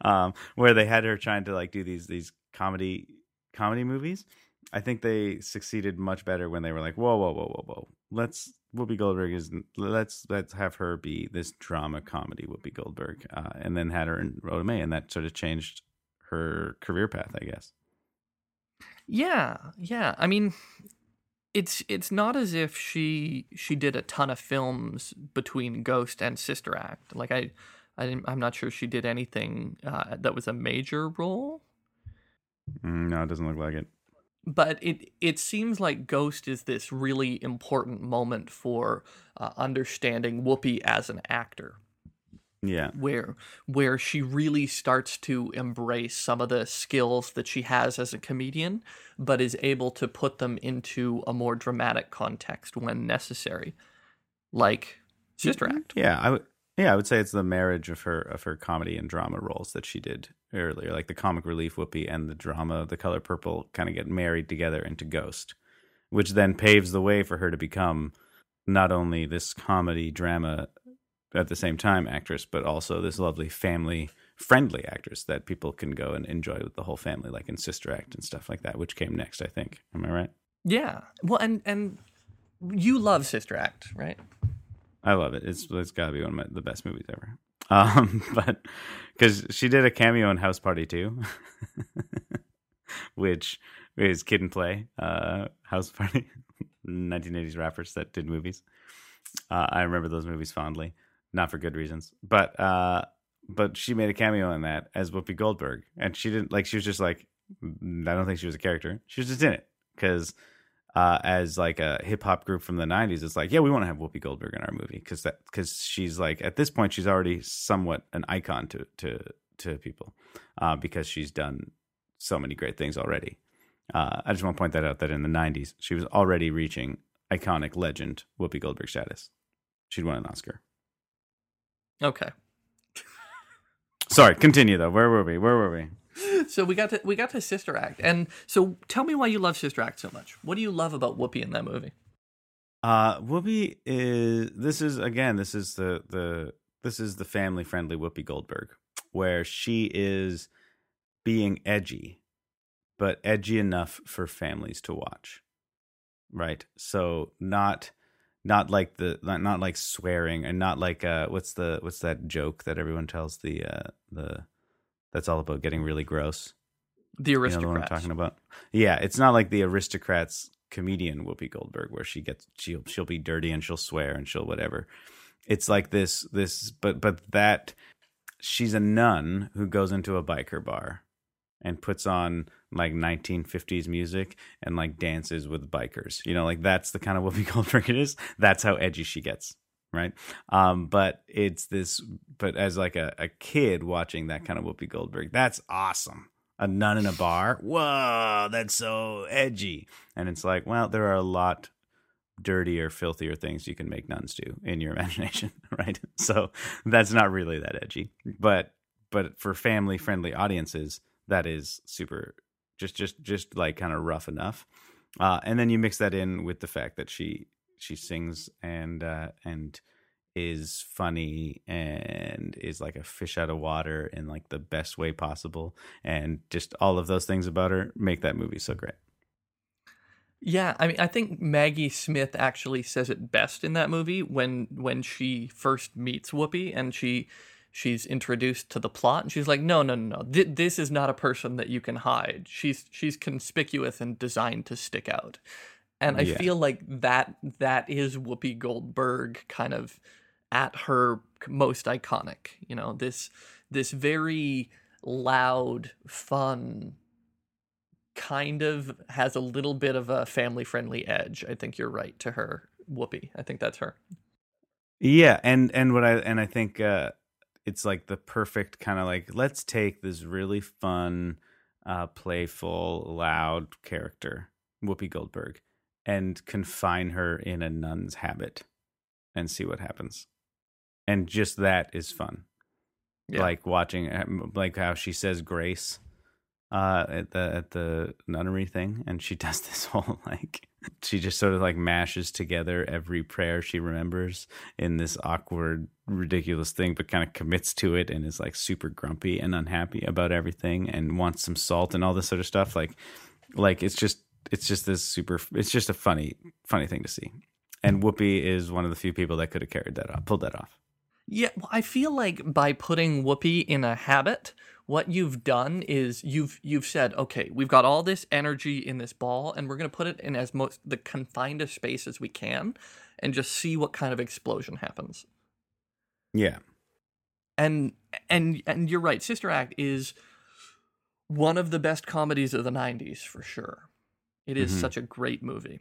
Um, where they had her trying to like do these these comedy comedy movies. I think they succeeded much better when they were like, whoa, whoa, whoa, whoa, whoa. Let's Whoopi Goldberg is let's let's have her be this drama comedy Whoopi Goldberg, uh, and then had her in Oda Mae, and that sort of changed her career path, I guess. Yeah, yeah. I mean, it's it's not as if she she did a ton of films between Ghost and Sister Act. Like I, I didn't, I'm not sure she did anything uh, that was a major role. Mm, no, it doesn't look like it. But it it seems like Ghost is this really important moment for uh, understanding Whoopi as an actor. Yeah, where where she really starts to embrace some of the skills that she has as a comedian but is able to put them into a more dramatic context when necessary like sister act yeah, I would. Yeah, I would say it's the marriage of her of her comedy and drama roles that she did earlier, like the comic relief Whoopi and the drama, The Color Purple, kind of get married together into Ghost, which then paves the way for her to become not only this comedy drama at the same time actress, but also this lovely family friendly actress that people can go and enjoy with the whole family, like in Sister Act and stuff like that, which came next, I think. Am I right? yeah well and and you love sister act right I love it. It's it's got to be one of my, the best movies ever. Um, but because she did a cameo in House Party too, which is Kid and Play, uh, House Party, 1980s rappers that did movies. Uh, I remember those movies fondly, not for good reasons, but uh, but she made a cameo in that as Whoopi Goldberg, and she didn't like. She was just like, I don't think she was a character. She was just in it because uh, as like a hip hop group from the '90s, it's like, yeah, we want to have Whoopi Goldberg in our movie because that because she's like at this point she's already somewhat an icon to to to people uh, because she's done so many great things already. Uh, I just want to point that out that in the '90s she was already reaching iconic legend Whoopi Goldberg status. She'd won an Oscar. okay Sorry, continue though. Where were we? Where were we? So we got to we got to sister act. And so tell me why you love sister act so much. What do you love about whoopi in that movie? Uh, Whoopi is this is again this is the the this is the family friendly Whoopi Goldberg where she is being edgy, but edgy enough for families to watch, right? So not not like the not, not like swearing and not like uh what's the what's that joke that everyone tells the uh the that's all about getting really gross. the aristocrats. You know the aristocrats I'm talking about? Yeah, it's not like the aristocrats comedian Whoopi Goldberg where she gets she'll she'll be dirty and she'll swear and she'll whatever. It's like this this but but that she's a nun who goes into a biker bar and puts on like 1950s music and like dances with bikers. You know, like that's the kind of Whoopi Goldberg it is. That's how edgy she gets, right? Um, but it's this. But as like a, a kid watching that kind of Whoopi Goldberg, that's awesome. a nun in a bar. Whoa, that's so edgy. And it's like, well, there are a lot dirtier, filthier things you can make nuns do in your imagination, right? So that's not really that edgy. But but for family friendly audiences, that is super just just just like kind of rough enough. Uh, and then you mix that in with the fact that she she sings and uh, and is funny and is like a fish out of water in like the best way possible and just all of those things about her make that movie so great. Yeah, I mean, I think Maggie Smith actually says it best in that movie when when she first meets Whoopi and she she's introduced to the plot and she's like, no, no, no, no, Th- this is not a person that you can hide. She's she's conspicuous and designed to stick out, and I Yeah. feel like that that is Whoopi Goldberg kind of at her most iconic. You know, this this very loud, fun kind of has a little bit of a family friendly edge. I think you're right to her. Whoopi. I think that's her. Yeah, and and what I and I think uh it's like the perfect kind of like let's take this really fun, uh playful, loud character, Whoopi Goldberg, and confine her in a nun's habit and see what happens. And just that is fun. Yeah. Like watching um, like how she says grace uh at the at the nunnery thing and she does this whole like she just sort of like mashes together every prayer she remembers in this awkward ridiculous thing but kind of commits to it and is like super grumpy and unhappy about everything and wants some salt and all this sort of stuff like like it's just it's just this super it's just a funny funny thing to see and whoopi is one of the few people that could have carried that off pulled that off Yeah, well, I feel like by putting Whoopi in a habit, what you've done is you've you've said, okay, we've got all this energy in this ball, and we're gonna put it in as most the confined of space as we can, and just see what kind of explosion happens. yeah And and and you're right, Sister Act is one of the best comedies of the '90s for sure. It is Mhm. such a great movie.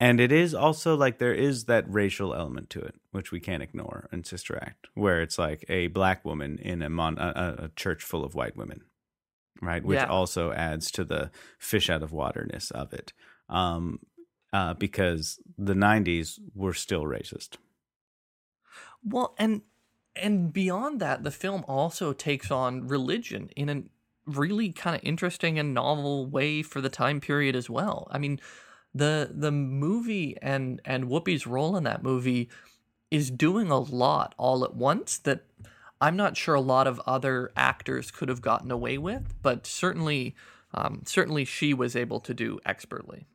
And it is also like there is that racial element to it, which we can't ignore in Sister Act, where it's like a black woman in a, mon- a, a- church full of white women, right? Which Yeah. also adds to the fish out of waterness of it, um, uh, because the '90s were still racist. Well, and and beyond that, the film also takes on religion in a really kind of interesting and novel way for the time period as well. I mean, the the movie and and Whoopi's role in that movie is doing a lot all at once that I'm not sure a lot of other actors could have gotten away with, but certainly um, certainly she was able to do expertly.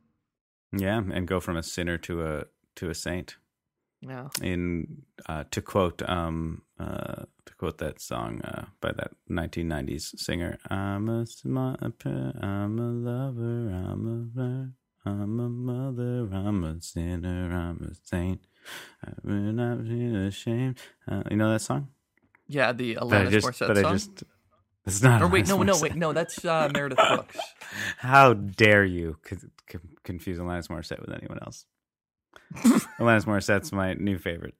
Yeah, and go from a sinner to a to a saint. Yeah. in uh, to quote um uh to quote that song uh by that 1990s singer I'm a I'm a lover I'm a ver- I'm a mother I'm a sinner I'm a saint I'm not ashamed uh, you know that song Yeah, the Alanis just Morissette but song. I just it's not or wait, no, no, wait, no, that's uh, Meredith Brooks. how dare you co- co- confuse Alanis Morissette with anyone else Alanis Morissette's my new favorite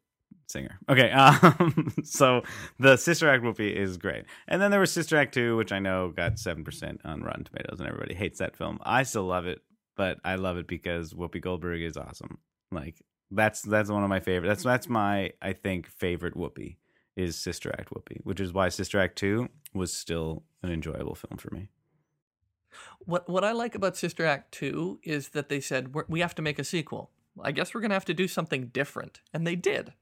singer. Okay, um, so the Sister Act Whoopi is great, and then there was Sister Act Two, which I know got seven percent on Rotten Tomatoes, and everybody hates that film. I still love it, but I love it because Whoopi Goldberg is awesome. Like that's that's one of my favorite. That's that's my I think favorite Whoopi is Sister Act Whoopi, which is why Sister Act Two was still an enjoyable film for me. What what I like about Sister Act 2 is that they said we have to make a sequel. I guess we're going to have to do something different. And they did.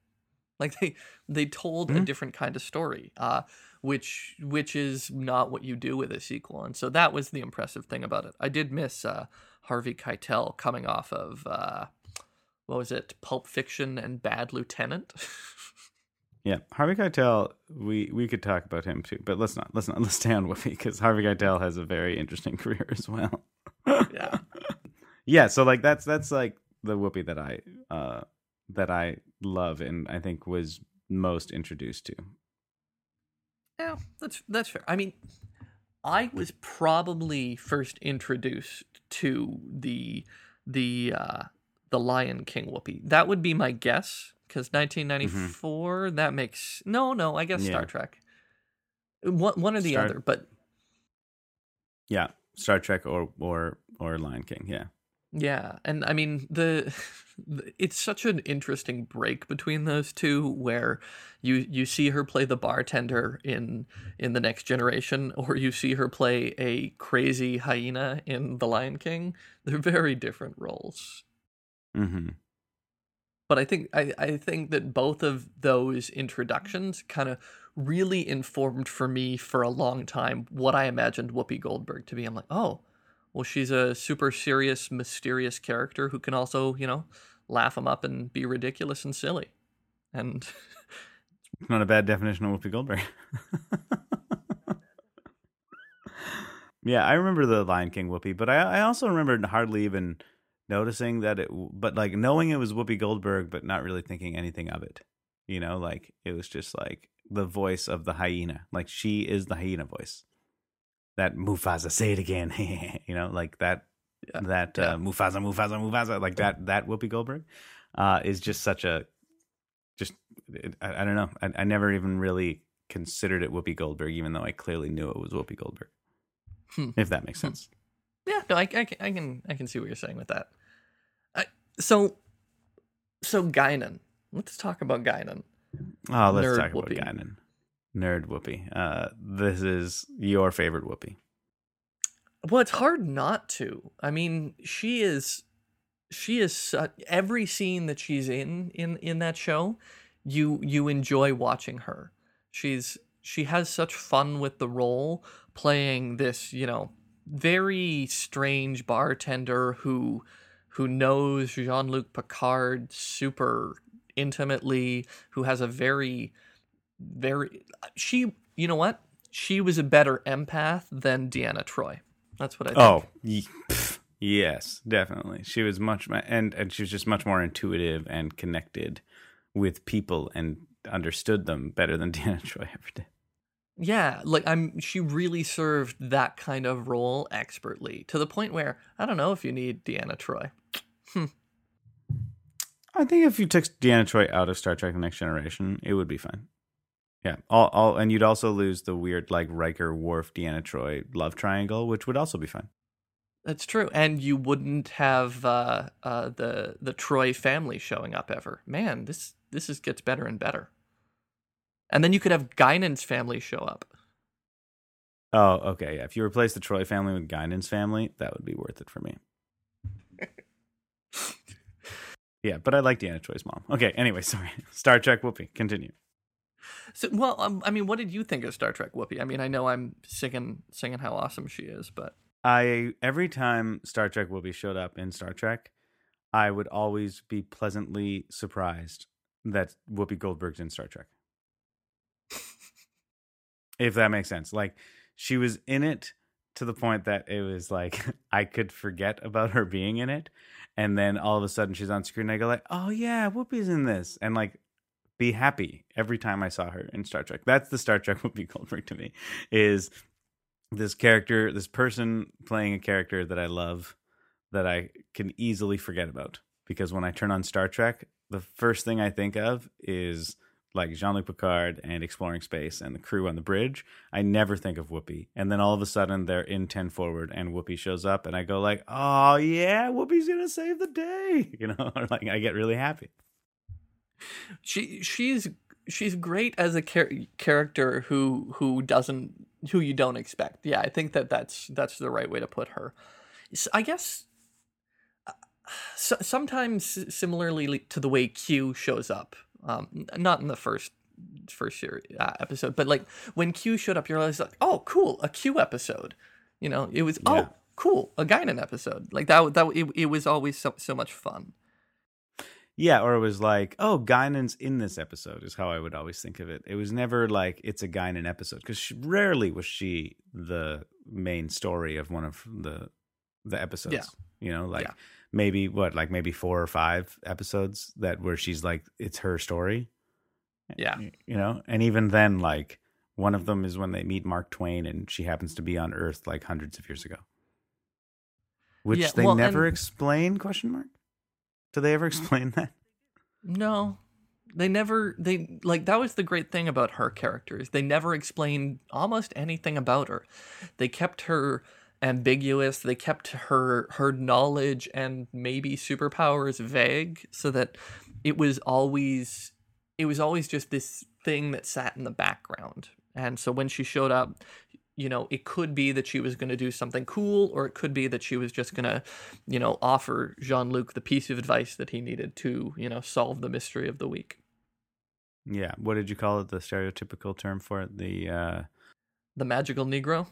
Like they they told a different kind of story, uh, which which is not what you do with a sequel. And so that was the impressive thing about it. I did miss uh, Harvey Keitel coming off of uh, what was it? Pulp Fiction and Bad Lieutenant. Yeah, Harvey Keitel. We we could talk about him too, but let's not. Let's not. Let's stay on Whoopi because Harvey Keitel has a very interesting career as well. yeah. yeah, so like that's that's like the Whoopi that I uh that I love and I think was most introduced to. Yeah, that's that's fair. I mean, I was probably first introduced to the the uh, the Lion King Whoopi. That would be my guess because 1994. That makes no, no. I guess Yeah. Star Trek. One one or the Star- other, but Yeah, Star Trek or or or Lion King. Yeah. Yeah, and I mean the it's such an interesting break between those two where you you see her play the bartender in in the next generation or you see her play a crazy hyena in The Lion King. They're very different roles. Mm-hmm. But I think I, I think that both of those introductions kind of really informed for me for a long time what I imagined Whoopi Goldberg to be. I'm like, oh, well, she's a super serious, mysterious character who can also, you know, laugh them up and be ridiculous and silly. And it's Not a bad definition of Whoopi Goldberg. yeah, I remember the Lion King Whoopi, but I, I also remember hardly even noticing that it, but like knowing it was Whoopi Goldberg, but not really thinking anything of it. You know, like it was just like the voice of the hyena. Like she is the hyena voice. That Mufasa, say it again. you know, like that, Yeah, that yeah. Uh, Mufasa, Mufasa, Mufasa, like that, that Whoopi Goldberg uh, is just such a, just, it, I, I don't know. I, I never even really considered it Whoopi Goldberg, even though I clearly knew it was Whoopi Goldberg. Hmm. If that makes Hmm. sense. yeah, no, I, I, can, I can I can see what you're saying with that. I, so so Guinan. Let's talk about Guinan. Oh, let's Nerd talk Whoopi. about Guinan. Nerd Whoopi. Uh, this is your favorite Whoopi. Well, it's hard not to. I mean, she is she is su- every scene that she's in in in that show, you you enjoy watching her. She's she has such fun with the role playing this, you know, very strange bartender who who knows Jean-Luc Picard super intimately, who has a very very she you know what? She was a better empath than Deanna Troi. That's what I think. Oh, ye- yes, definitely. She was much, and and she was just much more intuitive and connected with people and understood them better than Deanna Troi ever did. Yeah, like I'm she really served that kind of role expertly to the point where I don't know if you need Deanna Troi. Hmm. I think if you took Deanna Troi out of Star Trek: The Next Generation, it would be fine. Yeah, all, all, and you'd also lose the weird like Riker, Worf, Deanna Troi love triangle, which would also be fine. That's true. And you wouldn't have uh, uh, the the Troi family showing up ever. Man, this this is gets better and better. And then you could have Guinan's family show up. Oh, okay. Yeah, if you replace the Troi family with Guinan's family, that would be worth it for me. yeah, but I like Deanna Troi's mom. Okay. Anyway, sorry. Star Trek Whoopi. Continue. So, well, um, I mean, what did you think of Star Trek Whoopi? I mean, I know I'm singing singing how awesome she is, but I every time Star Trek Whoopi showed up in Star Trek, I would always be pleasantly surprised that Whoopi Goldberg's in Star Trek. if that makes sense. Like she was in it to the point that it was like I could forget about her being in it, and then all of a sudden she's on screen. And I go like, "Oh yeah, Whoopi's in this," and like be happy every time I saw her in Star Trek. That's the Star Trek Whoopi Goldberg to me. Is this character, this person playing a character that I love, that I can easily forget about. Because when I turn on Star Trek, the first thing I think of is like Jean Luc Picard and exploring space and the crew on the bridge. I never think of Whoopi. And then all of a sudden they're in 10 forward and Whoopi shows up and I go like, oh yeah, Whoopi's gonna save the day. You know, like I get really happy. She she's she's great as a char- character who who doesn't who you don't expect. Yeah, I think that that's that's the right way to put her. I guess uh, so, sometimes similarly to the way Q shows up, um, not in the first first series uh, episode, but like when Q showed up, you're always like, oh, cool, a Q episode. You know, it was Yeah. oh, cool, a Guinan episode. Like that that it, it was always so so much fun. Yeah, or it was like, oh, Guinan's in this episode, is how I would always think of it. It was never like it's a Guinan episode because rarely was she the main story of one of the the episodes. Yeah. You know, like Yeah. maybe what, like maybe four or five episodes that where she's like it's her story. Yeah. You know, and even then, like one of them is when they meet Mark Twain and she happens to be on Earth like hundreds of years ago, which Yeah, they well, never and- explain? Question mark. Do they ever explain that? No. They never they like that was the great thing about her characters. They never explained almost anything about her. They kept her ambiguous. They kept her her knowledge and maybe superpowers vague so that it was always it was always just this thing that sat in the background. And so when she showed up, you know, it could be that she was going to do something cool, or it could be that she was just going to, you know, offer Jean Luc the piece of advice that he needed to, you know, solve the mystery of the week. Yeah. What did you call it? The stereotypical term for it? The uh, The magical Negro.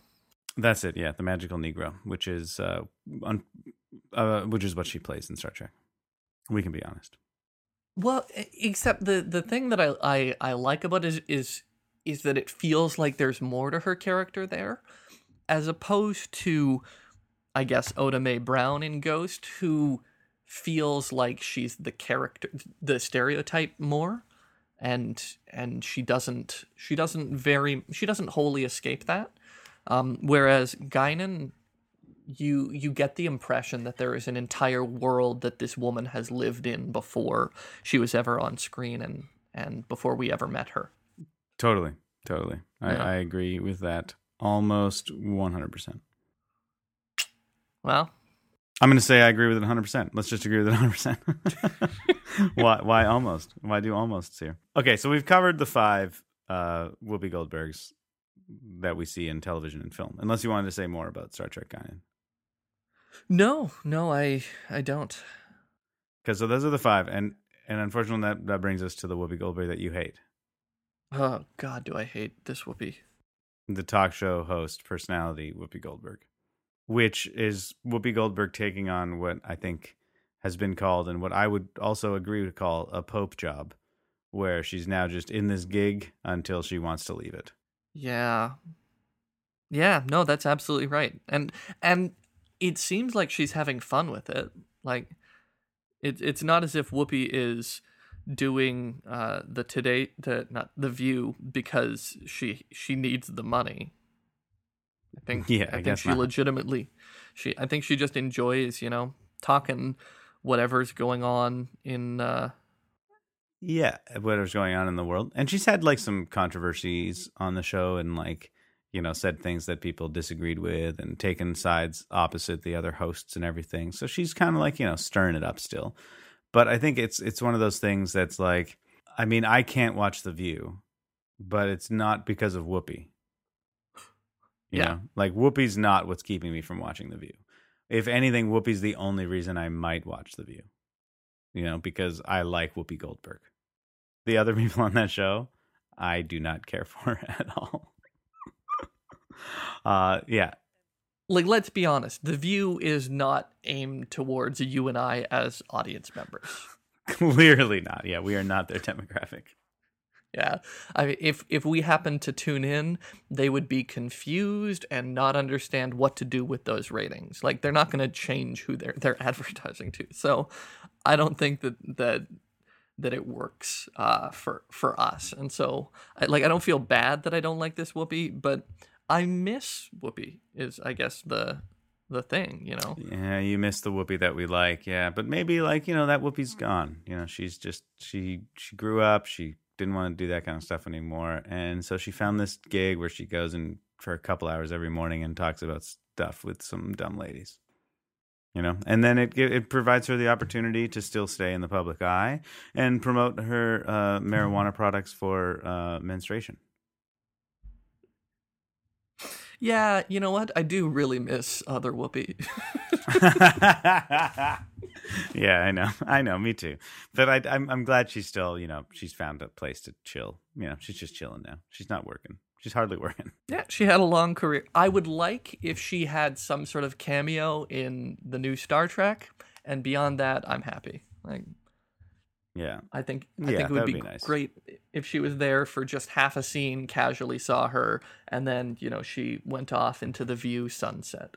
that's it. Yeah, the magical Negro, which is uh, un- uh, which is what she plays in Star Trek. We can be honest. Well, except the the thing that I I, I like about it is is is that it feels like there's more to her character there, as opposed to, I guess Oda Mae Brown in Ghost, who feels like she's the character, the stereotype more, and and she doesn't she doesn't very she doesn't wholly escape that. Um, whereas Guinan you you get the impression that there is an entire world that this woman has lived in before she was ever on screen and and before we ever met her. Totally, totally. I, Yeah. I agree with that almost one hundred percent. Well, I'm going to say I agree with it 100%. Let's just agree with it 100%. why why almost? Why do almosts here? Okay, so we've covered the five uh Whoopi Goldbergs that we see in television and film. Unless you wanted to say more about Star Trek Guinan. no, no, I I don't. Cuz so those are the five and and unfortunately that that brings us to the Whoopi Goldberg that you hate. Oh God, do I hate this Whoopi? The talk show host personality Whoopi Goldberg, which is Whoopi Goldberg taking on what I think has been called and what I would also agree to call a pope job where she's now just in this gig until she wants to leave it. Yeah, yeah, no, that's absolutely right. And and it seems like she's having fun with it. Like it, it's not as if Whoopi is doing uh, the today the not the view because she she needs the money. I think Yeah, I I, think guess she not. legitimately she I think she just enjoys, you know, talking whatever's going on in uh Yeah, whatever's going on in the world. And she's had like some controversies on the show and like, you know, said things that people disagreed with and taken sides opposite the other hosts and everything. So she's kind of like, you know, stirring it up still. But I think it's it's one of those things that's like I mean, I can't watch The View, but it's not because of Whoopi. You Yeah. know, like Whoopi's not what's keeping me from watching The View. If anything, Whoopi's the only reason I might watch The View. You know, because I like Whoopi Goldberg. The other people on that show, I do not care for at all. uh yeah. Like let's be honest, the view is not aimed towards you and I as audience members. Clearly not. Yeah, we are not their demographic. Yeah. I mean, if if we happen to tune in, they would be confused and not understand what to do with those ratings. Like they're not going to change who they're they're advertising to. So, I don't think that that that it works uh, for for us. And so, I, like I don't feel bad that I don't like this Whoopi, but I miss Whoopi. Is I guess the the thing, you know. Yeah, you miss the Whoopi that we like. Yeah, but maybe like, you know, that Whoopi's gone. You know, she's just she she grew up, she didn't want to do that kind of stuff anymore. And so she found this gig where she goes in for a couple hours every morning and talks about stuff with some dumb ladies. You know, and then it it provides her the opportunity to still stay in the public eye and promote her uh, marijuana products for uh, menstruation. Yeah, you know what? I do really miss uh, other Whoopi. yeah, I know, I know, me too. But I, I'm, I'm glad she's still, you know, she's found a place to chill. You know, she's just chilling now. She's not working. She's hardly working. Yeah, she had a long career. I would like if she had some sort of cameo in the new Star Trek, and beyond that, I'm happy. Like, Yeah, I think I Yeah, think it would be, be nice. great if she was there for just half a scene, casually saw her, and then you know she went off into the view sunset.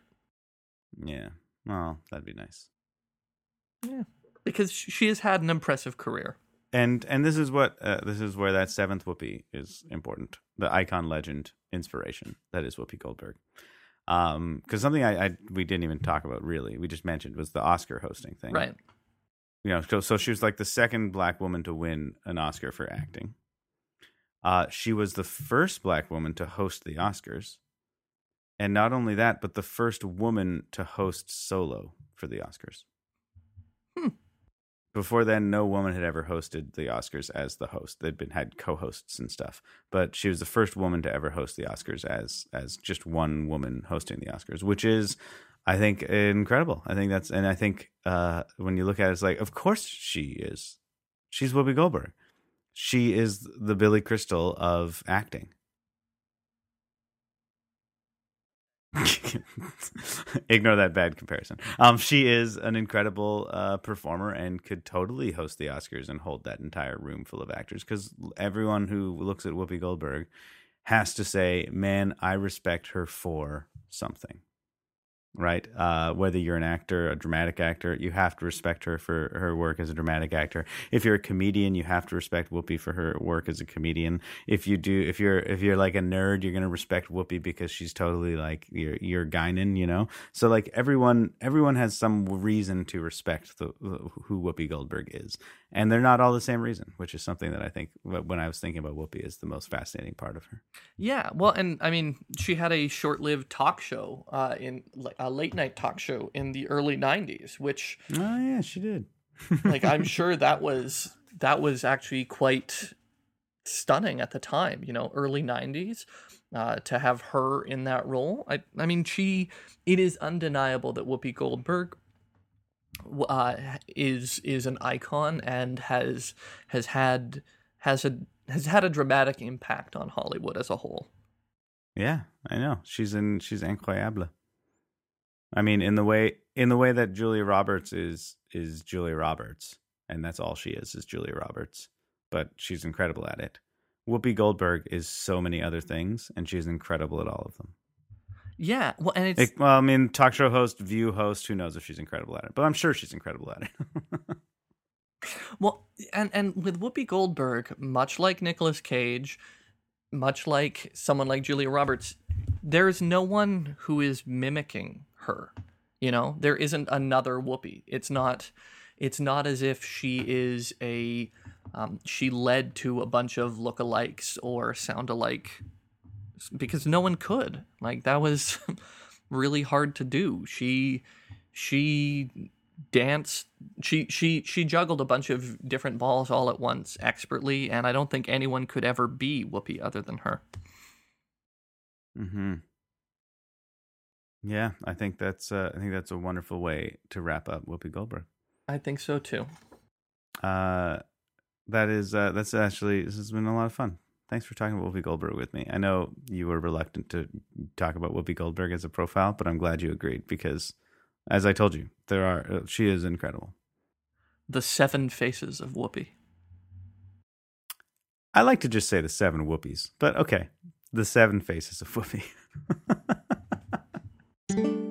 yeah. Oh, that'd be nice. Yeah, because she has had an impressive career. And and this is what uh, this is where that seventh Whoopi is important. The icon, legend, inspiration that is Whoopi Goldberg. Um, because something I, I we didn't even talk about really, we just mentioned was the Oscar hosting thing. Right. You know so, so she was like the second black woman to win an oscar for acting uh she was the first black woman to host the oscars and not only that, but the first woman to host solo for the Oscars. Hmm. Before then, no woman had ever hosted the Oscars as the host. They'd been had co-hosts and stuff, but she was the first woman to ever host the Oscars as as just one woman hosting the Oscars, which is, I think, incredible. I think that's, and I think uh, when you look at it, it's like, of course she is. She's Whoopi Goldberg. She is the Billy Crystal of acting. Ignore that bad comparison. Um, she is an incredible uh, performer and could totally host the Oscars and hold that entire room full of actors. Because everyone who looks at Whoopi Goldberg has to say, "Man, I respect her for something." Right? Uh, whether you're an actor, a dramatic actor, you have to respect her for her work as a dramatic actor. If you're a comedian, you have to respect Whoopi for her work as a comedian. If you do, if you're if you're like a nerd, you're gonna respect Whoopi because she's totally like your your Guinan, you know. So like everyone everyone has some reason to respect the, who Whoopi Goldberg is, and they're not all the same reason, which is something that I think when I was thinking about Whoopi is the most fascinating part of her. Yeah, well, and I mean, she had a short-lived talk show uh, in a late night talk show in the early '90s, which oh yeah, she did. like I'm sure that was that was actually quite stunning at the time. You know, early '90s. Uh, to have her in that role, I, I mean, she. It is undeniable that Whoopi Goldberg uh, is is an icon and has has had has a has had a dramatic impact on Hollywood as a whole. Yeah, I know. She's in she's incroyable. I mean, in the way in the way that Julia Roberts is is Julia Roberts, and that's all she is is Julia Roberts. But she's incredible at it. Whoopi Goldberg is so many other things, and she's incredible at all of them. Yeah, well, and it's it, well, I mean, talk show host, View host. Who knows if she's incredible at it? But I'm sure she's incredible at it. well, and and with Whoopi Goldberg, much like Nicolas Cage, much like someone like Julia Roberts, there is no one who is mimicking her. You know, there isn't another Whoopi. It's not. It's not as if she is a. Um, she led to a bunch of lookalikes or sound alike because no one could. Like that was really hard to do. She she danced she she she juggled a bunch of different balls all at once expertly and I don't think anyone could ever be Whoopi other than her. Mhm. Yeah, I think that's uh, I think that's a wonderful way to wrap up Whoopi Goldberg. I think so too. Uh that is uh that's actually this has been a lot of fun thanks for talking about Whoopi Goldberg with me. I know you were reluctant to talk about Whoopi Goldberg as a profile, but I'm glad you agreed because, as I told you, there are uh, she is incredible. The seven faces of Whoopi. I like to just say the seven Whoopies, but okay, the seven faces of Whoopi.